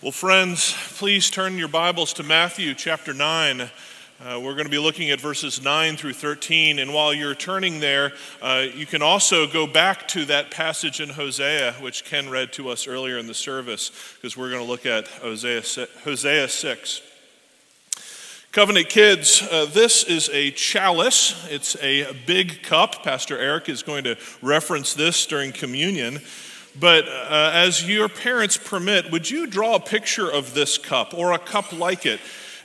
Well, friends, please turn your Bibles to Matthew chapter 9. Uh, we're going to be looking at verses 9 through 13. And while you're turning there, uh, you can also go back to that passage in Hosea, which Ken read to us earlier in the service, because we're going to look at Hosea, Hosea 6. Covenant kids, uh, this is a chalice. It's a big cup. Pastor Eric is going to reference this during communion. But uh, as your parents permit, would you draw a picture of this cup or a cup like it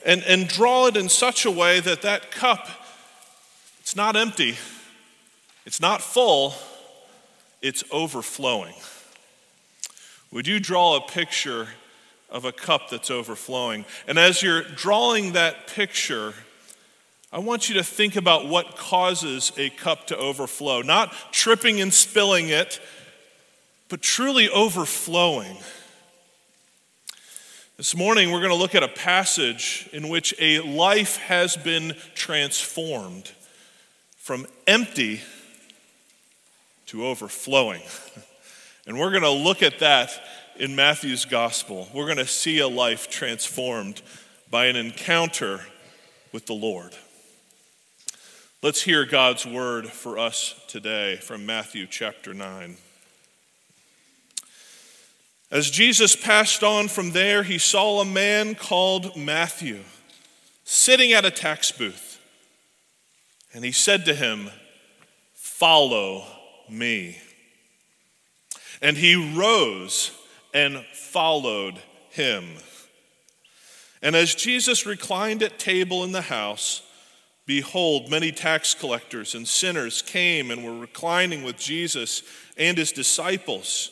and, and draw it in such a way that that cup, it's not empty, it's not full, it's overflowing? Would you draw a picture of a cup that's overflowing? And as you're drawing that picture, I want you to think about what causes a cup to overflow, not tripping and spilling it but truly overflowing. This morning, we're going to look at a passage in which a life has been transformed from empty to overflowing. And we're going to look at that in Matthew's gospel. We're going to see a life transformed by an encounter with the Lord. Let's hear God's word for us today from Matthew chapter 9. As Jesus passed on from there, he saw a man called Matthew sitting at a tax booth. And he said to him, Follow me. And he rose and followed him. And as Jesus reclined at table in the house, behold, many tax collectors and sinners came and were reclining with Jesus and his disciples.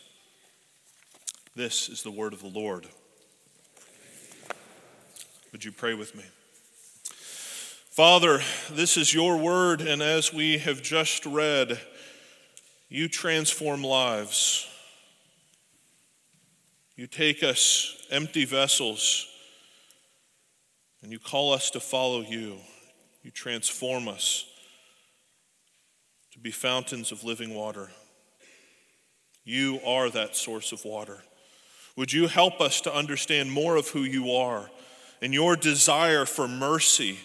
This is the word of the Lord. Would you pray with me? Father, this is your word, and as we have just read, you transform lives. You take us, empty vessels, and you call us to follow you. You transform us to be fountains of living water. You are that source of water. Would you help us to understand more of who you are and your desire for mercy,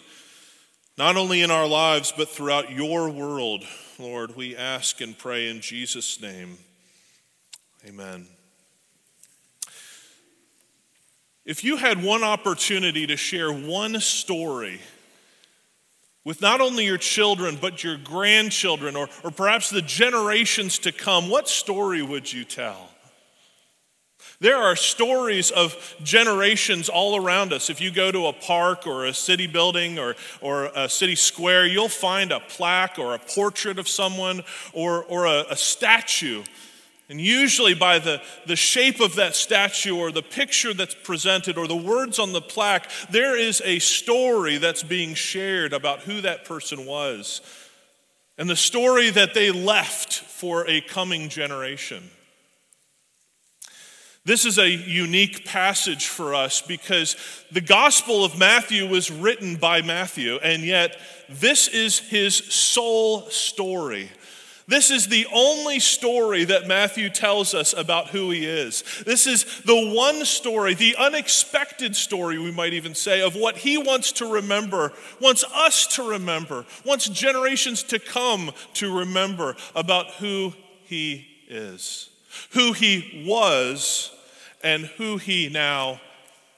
not only in our lives, but throughout your world? Lord, we ask and pray in Jesus' name. Amen. If you had one opportunity to share one story with not only your children, but your grandchildren, or, or perhaps the generations to come, what story would you tell? There are stories of generations all around us. If you go to a park or a city building or, or a city square, you'll find a plaque or a portrait of someone or, or a, a statue. And usually, by the, the shape of that statue or the picture that's presented or the words on the plaque, there is a story that's being shared about who that person was and the story that they left for a coming generation. This is a unique passage for us because the Gospel of Matthew was written by Matthew, and yet this is his sole story. This is the only story that Matthew tells us about who he is. This is the one story, the unexpected story, we might even say, of what he wants to remember, wants us to remember, wants generations to come to remember about who he is, who he was and who he now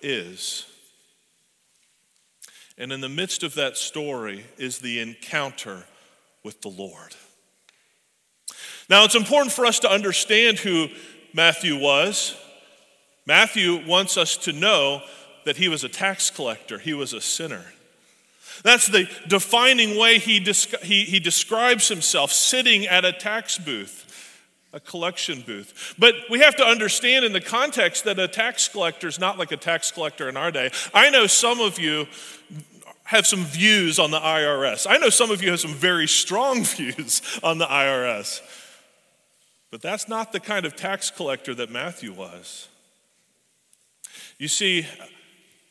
is. And in the midst of that story is the encounter with the Lord. Now, it's important for us to understand who Matthew was. Matthew wants us to know that he was a tax collector, he was a sinner. That's the defining way he, he, he describes himself sitting at a tax booth. A collection booth. But we have to understand in the context that a tax collector is not like a tax collector in our day. I know some of you have some views on the IRS. I know some of you have some very strong views on the IRS. But that's not the kind of tax collector that Matthew was. You see,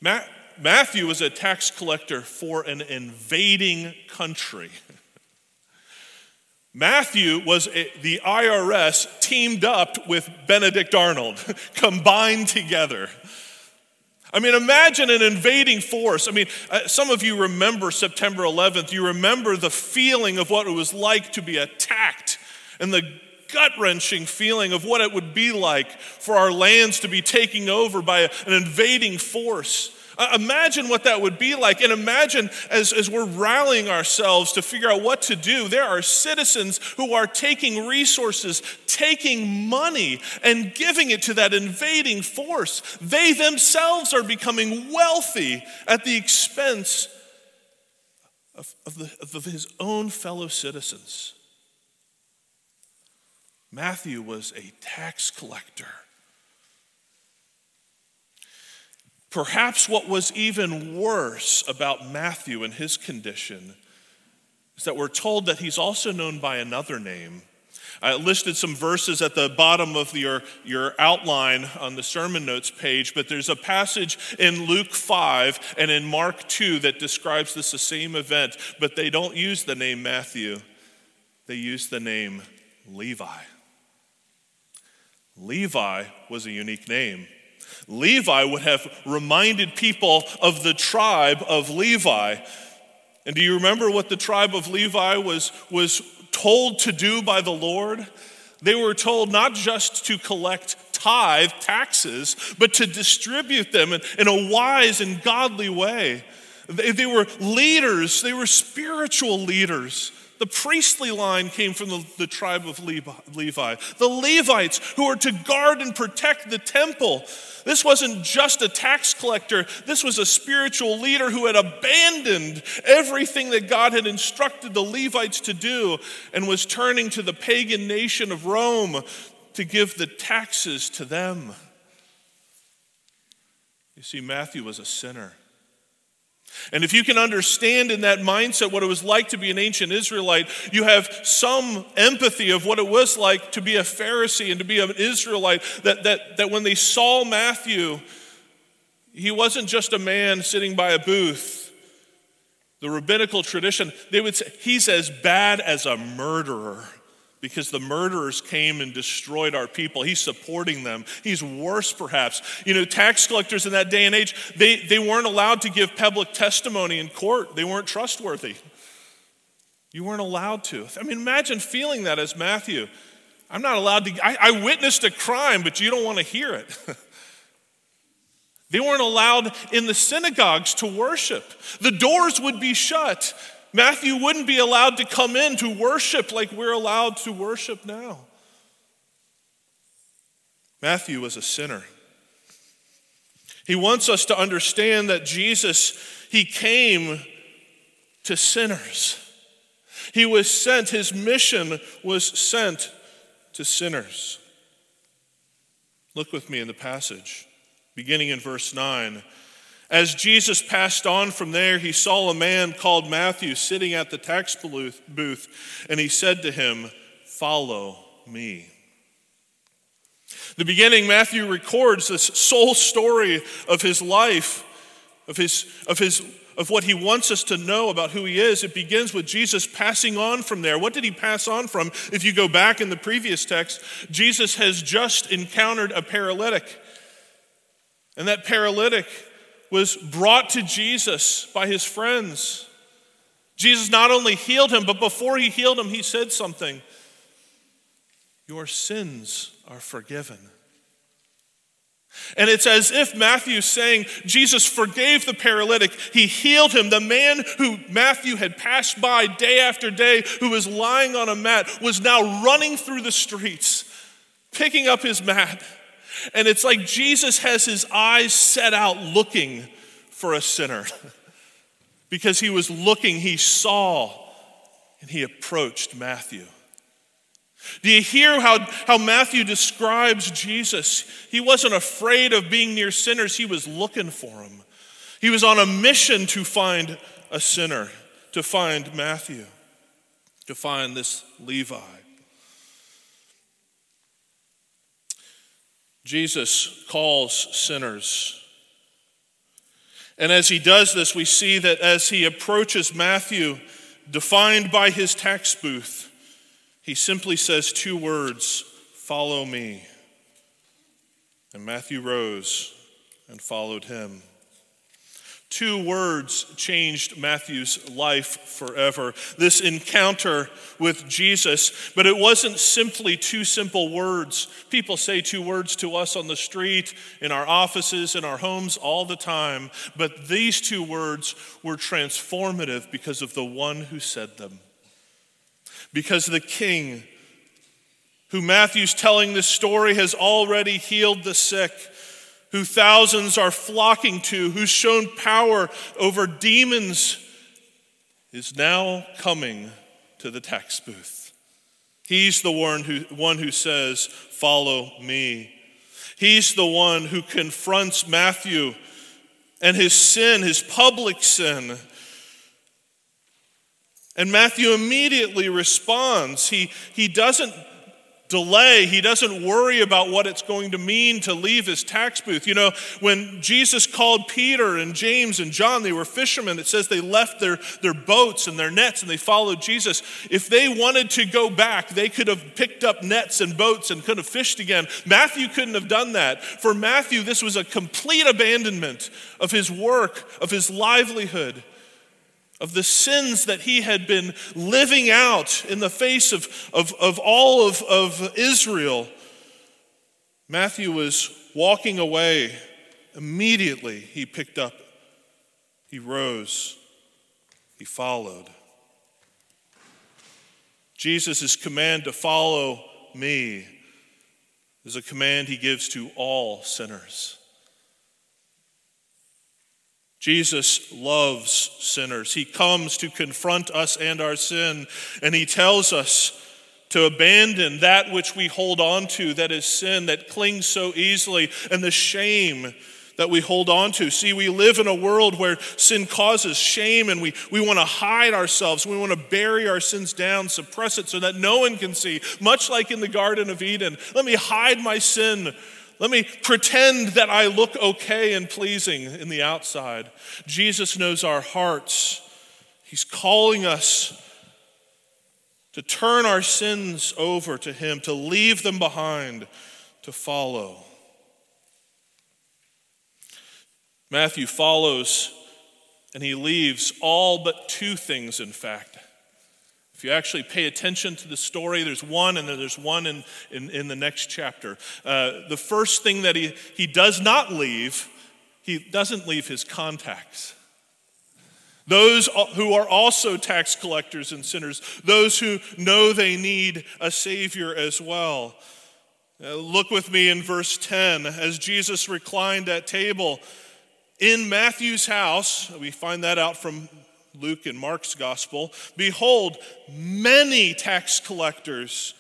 Matthew was a tax collector for an invading country. Matthew was a, the IRS teamed up with Benedict Arnold, combined together. I mean, imagine an invading force. I mean, uh, some of you remember September 11th. You remember the feeling of what it was like to be attacked and the gut wrenching feeling of what it would be like for our lands to be taken over by an invading force. Uh, imagine what that would be like. And imagine as, as we're rallying ourselves to figure out what to do, there are citizens who are taking resources, taking money, and giving it to that invading force. They themselves are becoming wealthy at the expense of, of, the, of his own fellow citizens. Matthew was a tax collector Perhaps what was even worse about Matthew and his condition is that we're told that he's also known by another name. I listed some verses at the bottom of your, your outline on the sermon notes page, but there's a passage in Luke 5 and in Mark 2 that describes this the same event, but they don't use the name Matthew, they use the name Levi. Levi was a unique name. Levi would have reminded people of the tribe of Levi. And do you remember what the tribe of Levi was, was told to do by the Lord? They were told not just to collect tithe, taxes, but to distribute them in, in a wise and godly way. They, they were leaders, they were spiritual leaders. The priestly line came from the, the tribe of Levi. The Levites, who were to guard and protect the temple. This wasn't just a tax collector, this was a spiritual leader who had abandoned everything that God had instructed the Levites to do and was turning to the pagan nation of Rome to give the taxes to them. You see, Matthew was a sinner. And if you can understand in that mindset what it was like to be an ancient Israelite, you have some empathy of what it was like to be a Pharisee and to be an Israelite. That, that, that when they saw Matthew, he wasn't just a man sitting by a booth. The rabbinical tradition, they would say, he's as bad as a murderer because the murderers came and destroyed our people. He's supporting them. He's worse, perhaps. You know, tax collectors in that day and age, they, they weren't allowed to give public testimony in court, they weren't trustworthy. You weren't allowed to. I mean, imagine feeling that as Matthew. I'm not allowed to, I, I witnessed a crime, but you don't want to hear it. they weren't allowed in the synagogues to worship, the doors would be shut. Matthew wouldn't be allowed to come in to worship like we're allowed to worship now. Matthew was a sinner. He wants us to understand that Jesus, he came to sinners. He was sent, his mission was sent to sinners. Look with me in the passage, beginning in verse 9. As Jesus passed on from there, he saw a man called Matthew sitting at the tax booth, and he said to him, Follow me. The beginning, Matthew records this soul story of his life, of, his, of, his, of what he wants us to know about who he is. It begins with Jesus passing on from there. What did he pass on from? If you go back in the previous text, Jesus has just encountered a paralytic. And that paralytic was brought to Jesus by his friends. Jesus not only healed him, but before he healed him, he said something Your sins are forgiven. And it's as if Matthew's saying Jesus forgave the paralytic. He healed him. The man who Matthew had passed by day after day, who was lying on a mat, was now running through the streets, picking up his mat and it's like Jesus has his eyes set out looking for a sinner. because he was looking, he saw, and he approached Matthew. Do you hear how, how Matthew describes Jesus? He wasn't afraid of being near sinners, he was looking for them. He was on a mission to find a sinner, to find Matthew, to find this Levi. Jesus calls sinners. And as he does this, we see that as he approaches Matthew, defined by his tax booth, he simply says two words Follow me. And Matthew rose and followed him. Two words changed Matthew's life forever. This encounter with Jesus, but it wasn't simply two simple words. People say two words to us on the street, in our offices, in our homes all the time, but these two words were transformative because of the one who said them. Because the king, who Matthew's telling this story, has already healed the sick who thousands are flocking to, who's shown power over demons, is now coming to the tax booth. He's the one who, one who says, Follow me. He's the one who confronts Matthew and his sin, his public sin. And Matthew immediately responds. He, he doesn't delay. He doesn't worry about what it's going to mean to leave his tax booth. You know, when Jesus called Peter and James and John, they were fishermen. It says they left their, their boats and their nets and they followed Jesus. If they wanted to go back, they could have picked up nets and boats and could have fished again. Matthew couldn't have done that. For Matthew, this was a complete abandonment of his work, of his livelihood of the sins that he had been living out in the face of, of, of all of, of Israel, Matthew was walking away. Immediately, he picked up, he rose, he followed. Jesus' command to follow me is a command he gives to all sinners. Jesus loves sinners. He comes to confront us and our sin, and he tells us to abandon that which we hold on to, that is sin, that clings so easily, and the shame that we hold on to. See, we live in a world where sin causes shame and we, we want to hide ourselves. We want to bury our sins down, suppress it so that no one can see, much like in the Garden of Eden. Let me hide my sin let me pretend that I look okay and pleasing in the outside. Jesus knows our hearts. He's calling us to turn our sins over to Him, to leave them behind, to follow. Matthew follows and he leaves all but two things, in fact. If you actually pay attention to the story, there's one, and then there's one in, in, in the next chapter. Uh, the first thing that he, he does not leave, he doesn't leave his contacts. Those who are also tax collectors and sinners, those who know they need a Savior as well. Uh, look with me in verse 10 as Jesus reclined at table in Matthew's house. We find that out from Luke and Mark's gospel, behold, many tax collectors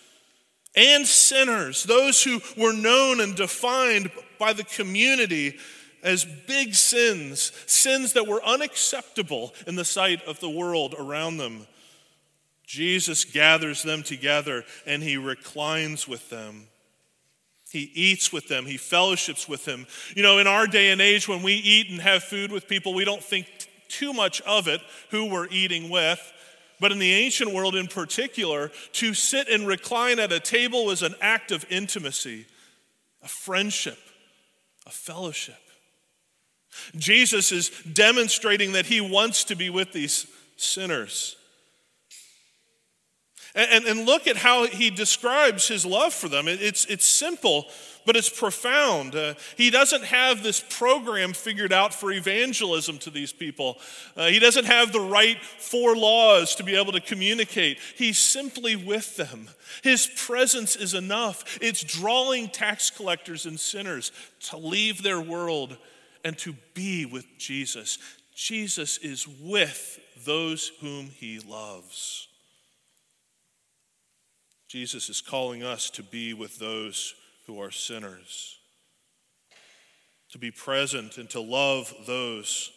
and sinners, those who were known and defined by the community as big sins, sins that were unacceptable in the sight of the world around them. Jesus gathers them together and he reclines with them. He eats with them, he fellowships with them. You know, in our day and age, when we eat and have food with people, we don't think too much of it who we're eating with. But in the ancient world in particular, to sit and recline at a table was an act of intimacy, a friendship, a fellowship. Jesus is demonstrating that he wants to be with these sinners. And, and, and look at how he describes his love for them. It, it's, it's simple, but it's profound. Uh, he doesn't have this program figured out for evangelism to these people. Uh, he doesn't have the right four laws to be able to communicate. He's simply with them. His presence is enough. It's drawing tax collectors and sinners to leave their world and to be with Jesus. Jesus is with those whom he loves. Jesus is calling us to be with those who are sinners, to be present and to love those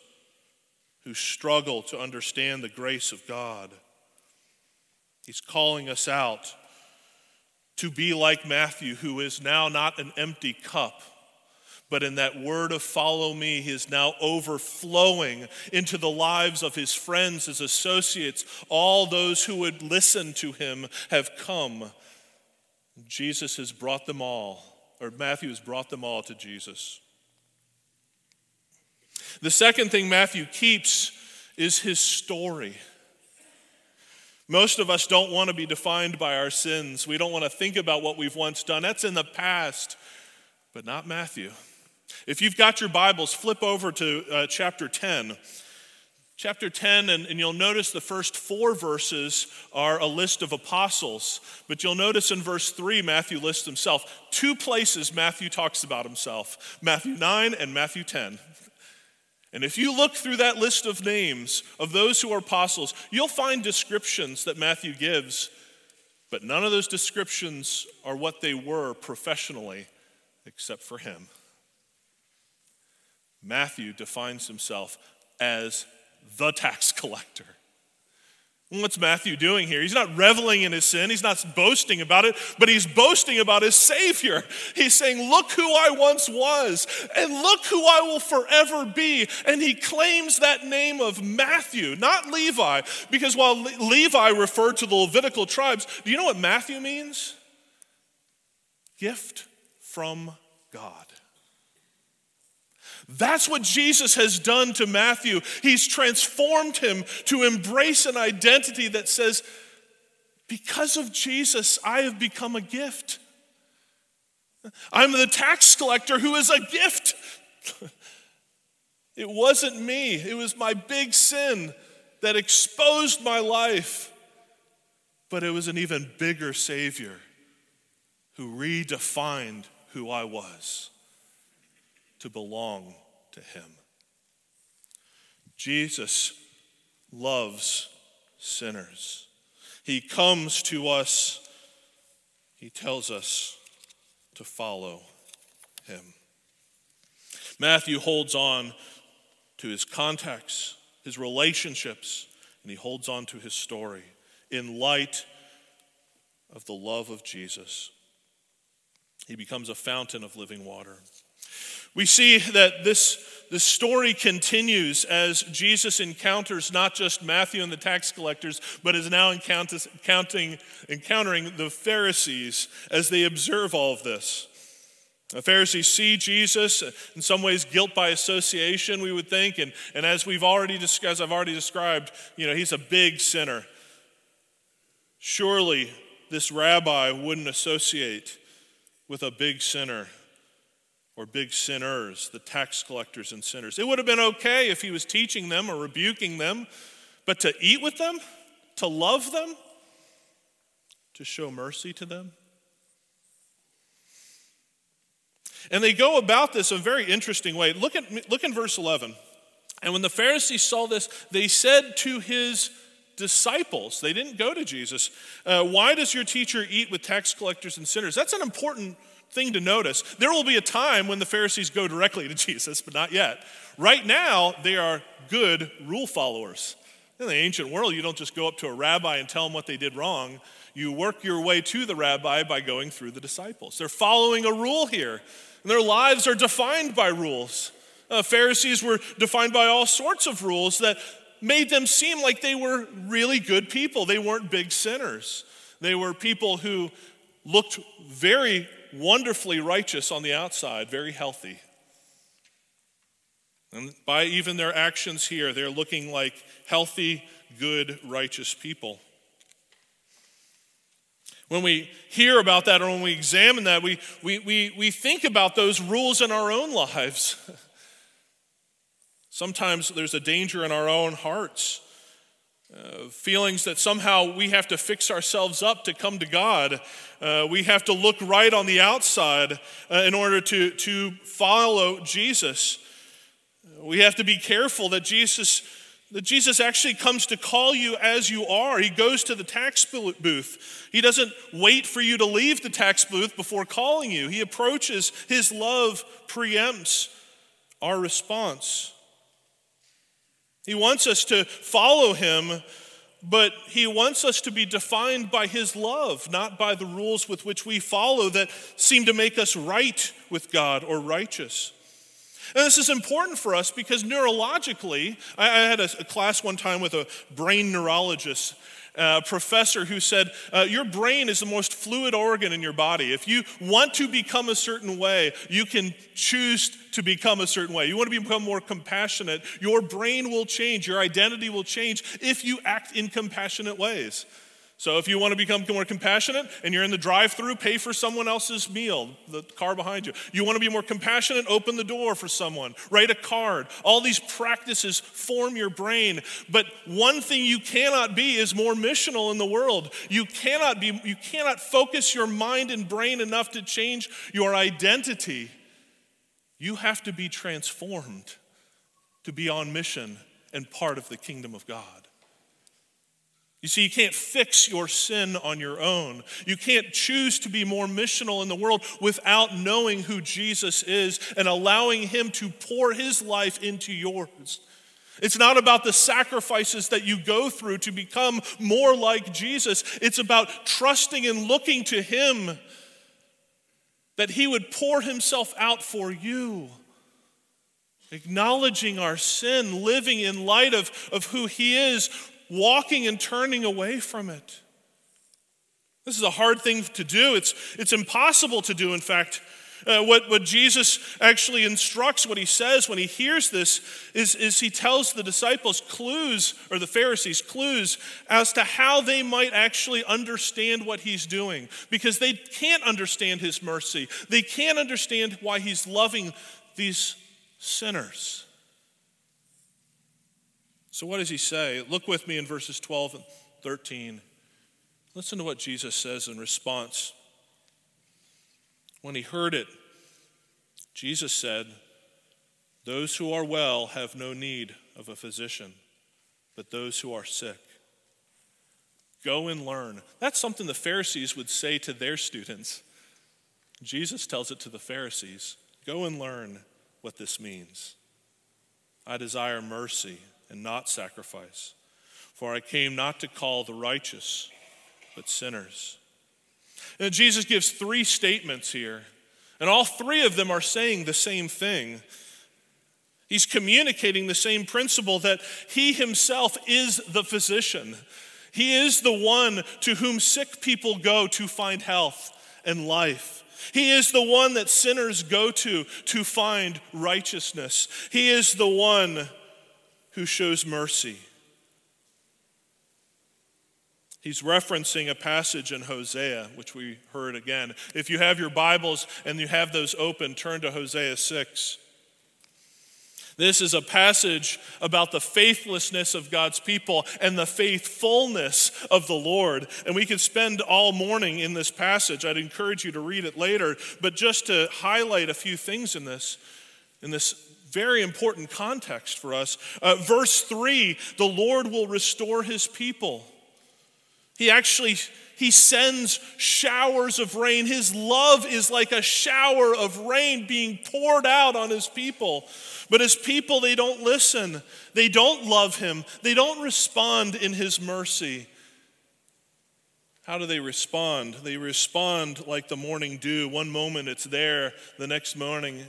who struggle to understand the grace of God. He's calling us out to be like Matthew, who is now not an empty cup, but in that word of follow me, he is now overflowing into the lives of his friends, his associates, all those who would listen to him have come. Jesus has brought them all, or Matthew has brought them all to Jesus. The second thing Matthew keeps is his story. Most of us don't want to be defined by our sins. We don't want to think about what we've once done. That's in the past, but not Matthew. If you've got your Bibles, flip over to uh, chapter 10. Chapter 10, and, and, you'll notice the first four verses are a list of apostles. But you'll notice in verse 3, Matthew lists himself. Two places Matthew talks about himself Matthew 9 and Matthew 10. And if you look through that list of names of those who are apostles, you'll find descriptions that Matthew gives, but none of those descriptions are what they were professionally, except for him. Matthew defines himself as the tax collector. What's Matthew doing here? He's not reveling in his sin. He's not boasting about it, but he's boasting about his Savior. He's saying, Look who I once was, and look who I will forever be. And he claims that name of Matthew, not Levi, because while Levi referred to the Levitical tribes, do you know what Matthew means? Gift from God. That's what Jesus has done to Matthew. He's transformed him to embrace an identity that says, because of Jesus, I have become a gift. I'm the tax collector who is a gift. it wasn't me, it was my big sin that exposed my life. But it was an even bigger Savior who redefined who I was to belong to Him. Jesus loves sinners. He comes to us, He tells us to follow Him. Matthew holds on to his contacts, his relationships, and he holds on to his story in light of the love of Jesus. He becomes a fountain of living water. We see that this, this story continues as Jesus encounters not just Matthew and the tax collectors, but is now encountering, encountering the Pharisees as they observe all of this. The Pharisees see Jesus, in some ways guilt by association, we would think, and, and as we've already discussed, I've already described, you know, he's a big sinner. Surely this rabbi wouldn't associate with a big sinner or big sinners, the tax collectors and sinners. It would have been okay if he was teaching them or rebuking them, but to eat with them, to love them, to show mercy to them. And they go about this a very interesting way. Look at look in verse 11. And when the Pharisees saw this, they said to his disciples, they didn't go to Jesus, uh, Why does your teacher eat with tax collectors and sinners? That's an important thing to notice. There will be a time when the Pharisees go directly to Jesus, but not yet. Right now, they are good rule followers. In the ancient world, you don't just go up to a rabbi and tell them what they did wrong. You work your way to the rabbi by going through the disciples. They're following a rule here, and their lives are defined by rules. Uh, Pharisees were defined by all sorts of rules that made them seem like they were really good people. They weren't big sinners. They were people who looked very wonderfully righteous on the outside, very healthy. And by even their actions here, they're looking like healthy, good, righteous people. When we hear about that or when we examine that, we, we, we, we think about those rules in our own lives. Sometimes there's a danger in our own hearts uh, feelings that somehow we have to fix ourselves up to come to God. Uh, we have to look right on the outside uh, in order to, to follow Jesus. We have to be careful that Jesus That Jesus actually comes to call you as you are. He goes to the tax booth. He doesn't wait for you to leave the tax booth before calling you. He approaches, his love preempts our response. He wants us to follow him, but he wants us to be defined by his love, not by the rules with which we follow that seem to make us right with God or righteous. And this is important for us because neurologically, I, had a, class one time with a brain neurologist, a professor who said, uh, Your brain is the most fluid organ in your body. If you want to become a certain way, you can choose to become a certain way. You want to become more compassionate, your brain will change, your identity will change if you act in compassionate ways. So if you want to become more compassionate and you're in the drive-through, pay for someone else's meal, the car behind you. You want to be more compassionate, open the door for someone, write a card. All these practices form your brain, but one thing you cannot be is more missional in the world. You cannot be you cannot focus your mind and brain enough to change your identity. You have to be transformed to be on mission and part of the kingdom of God. You see, you can't fix your sin on your own. You can't choose to be more missional in the world without knowing who Jesus is and allowing Him to pour His life into yours. It's not about the sacrifices that you go through to become more like Jesus. It's about trusting and looking to Him that He would pour Himself out for you. Acknowledging our sin, living in light of, of who He is, walking and turning away from it. This is a hard thing to do. It's, it's impossible to do, in fact. Uh, what, what Jesus actually instructs, what he says when he hears this, is, is he tells the disciples clues, or the Pharisees clues, as to how they might actually understand what he's doing. Because they can't understand his mercy, they can't understand why he's loving these sinners. So, what does he say? Look with me in verses 12 and 13. Listen to what Jesus says in response. When he heard it, Jesus said, Those who are well have no need of a physician, but those who are sick. Go and learn. That's something the Pharisees would say to their students. Jesus tells it to the Pharisees Go and learn what this means. I desire mercy and not sacrifice. For I came not to call the righteous, but sinners. And Jesus gives three statements here, and all three of them are saying the same thing. He's communicating the same principle that he himself is the physician. He is the one to whom sick people go to find health and life. He is the one that sinners go to to find righteousness. He is the one who shows mercy. He's referencing a passage in Hosea, which we heard again. If you have your Bibles and you have those open, turn to Hosea 6. This is a passage about the faithlessness of God's people and the faithfulness of the Lord. And we could spend all morning in this passage. I'd encourage you to read it later. But just to highlight a few things in this, in this very important context for us. Uh, verse 3 the Lord will restore his people. He actually he sends showers of rain. His love is like a shower of rain being poured out on his people. But his people, they don't listen. They don't love him. They don't respond in his mercy. How do they respond? They respond like the morning dew. One moment it's there, the next morning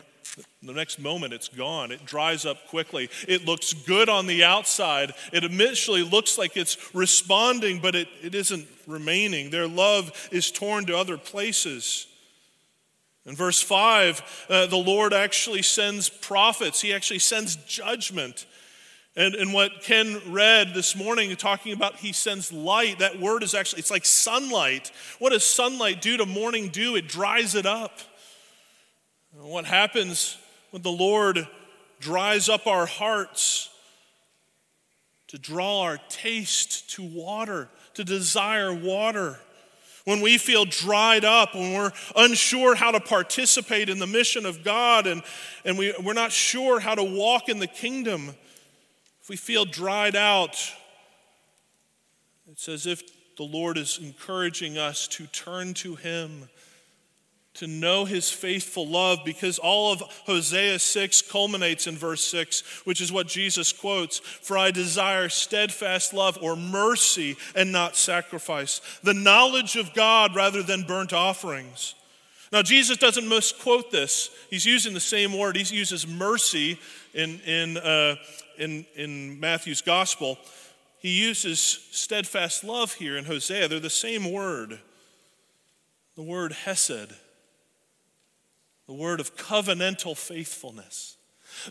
the next moment, it's gone. It dries up quickly. It looks good on the outside. It initially looks like it's responding, but it, it isn't remaining. Their love is torn to other places. In verse 5, uh, the Lord actually sends prophets, He actually sends judgment. And, and what Ken read this morning, talking about he sends light, that word is actually, it's like sunlight. What does sunlight do to morning dew? It dries it up. What happens when the Lord dries up our hearts to draw our taste to water, to desire water? When we feel dried up, when we're unsure how to participate in the mission of God, and, and we, we're not sure how to walk in the kingdom, if we feel dried out, it's as if the Lord is encouraging us to turn to Him, to know His faithful love, because all of Hosea 6 culminates in verse 6, which is what Jesus quotes For I desire steadfast love or mercy and not sacrifice, the knowledge of God rather than burnt offerings. Now, Jesus doesn't misquote this. He's using the same word. He uses mercy in, in, uh, in, in Matthew's gospel. He uses steadfast love here in Hosea. They're the same word. The word hesed, the word of covenantal faithfulness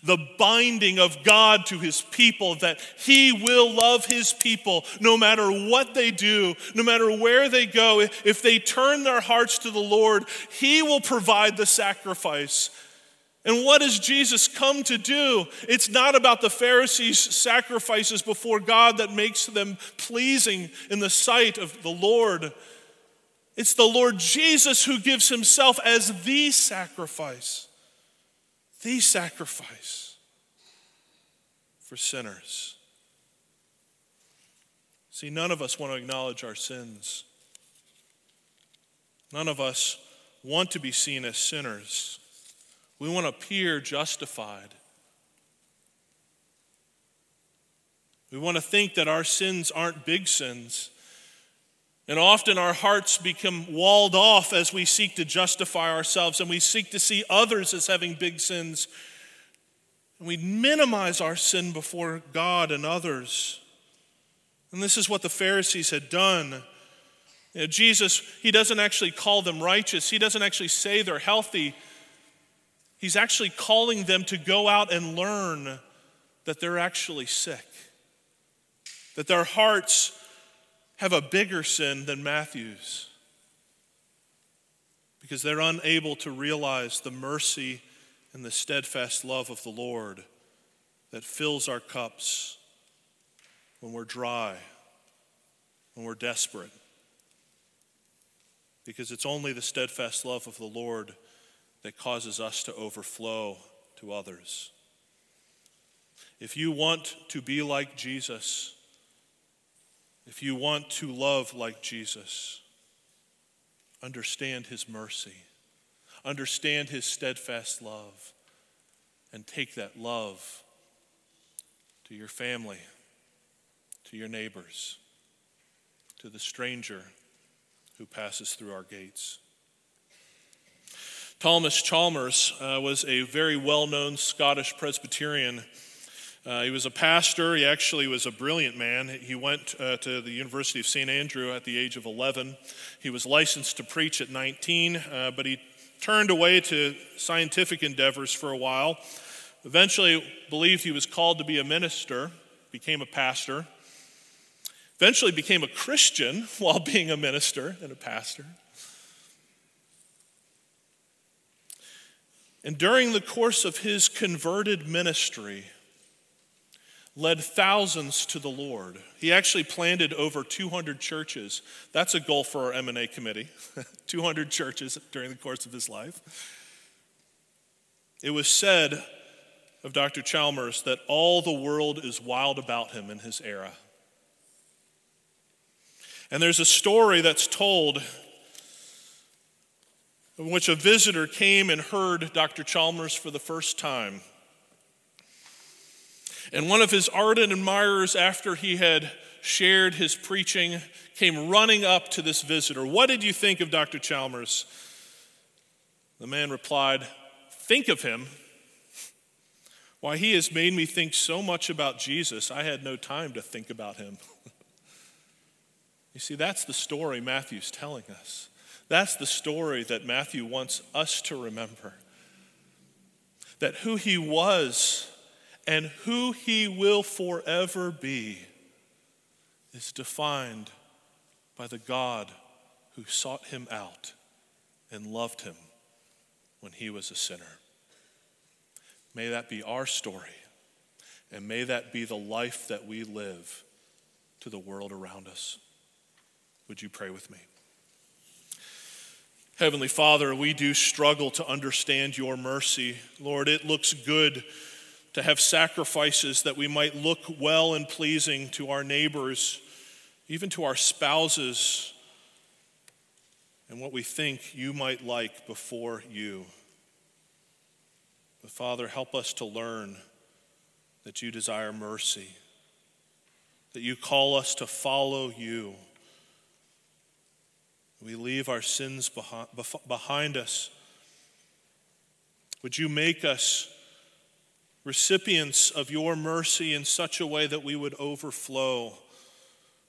the binding of God to his people, that he will love his people no matter what they do, no matter where they go. If they turn their hearts to the Lord, he will provide the sacrifice. And what does Jesus come to do? It's not about the Pharisees' sacrifices before God that makes them pleasing in the sight of the Lord. It's the Lord Jesus who gives himself as the sacrifice the sacrifice for sinners. See, none of us want to acknowledge our sins. None of us want to be seen as sinners. We want to appear justified. We want to think that our sins aren't big sins, and often our hearts become walled off as we seek to justify ourselves and we seek to see others as having big sins. And we minimize our sin before God and others. And this is what the Pharisees had done. You know, Jesus, he doesn't actually call them righteous, he doesn't actually say they're healthy. He's actually calling them to go out and learn that they're actually sick, that their hearts have a bigger sin than Matthew's because they're unable to realize the mercy and the steadfast love of the Lord that fills our cups when we're dry, when we're desperate. Because it's only the steadfast love of the Lord that causes us to overflow to others. If you want to be like Jesus, if you want to love like Jesus, understand his mercy, understand his steadfast love, and take that love to your family, to your neighbors, to the stranger who passes through our gates. Thomas Chalmers uh, was a very well known Scottish Presbyterian uh, he was a pastor. He actually was a brilliant man. He went uh, to the University of St. Andrew at the age of 11. He was licensed to preach at 19, uh, but he turned away to scientific endeavors for a while. Eventually, believed he was called to be a minister, became a pastor. Eventually, became a Christian while being a minister and a pastor. And during the course of his converted ministry, led thousands to the Lord. He actually planted over 200 churches. That's a goal for our M&A committee. 200 churches during the course of his life. It was said of Dr. Chalmers that all the world is wild about him in his era. And there's a story that's told in which a visitor came and heard Dr. Chalmers for the first time. And one of his ardent admirers, after he had shared his preaching, came running up to this visitor. What did you think of Dr. Chalmers? The man replied, Think of him. Why, he has made me think so much about Jesus, I had no time to think about him. you see, that's the story Matthew's telling us. That's the story that Matthew wants us to remember. That who he was and who he will forever be is defined by the God who sought him out and loved him when he was a sinner. May that be our story, and may that be the life that we live to the world around us. Would you pray with me? Heavenly Father, we do struggle to understand your mercy. Lord, it looks good to have sacrifices that we might look well and pleasing to our neighbors, even to our spouses, and what we think you might like before you. But Father, help us to learn that you desire mercy, that you call us to follow you. We leave our sins behind us. Would you make us recipients of your mercy in such a way that we would overflow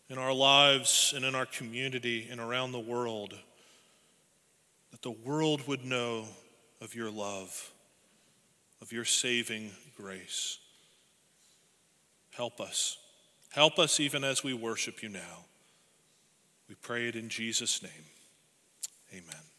in our lives and in our community and around the world, that the world would know of your love, of your saving grace. Help us. Help us even as we worship you now. We pray it in Jesus' name. Amen.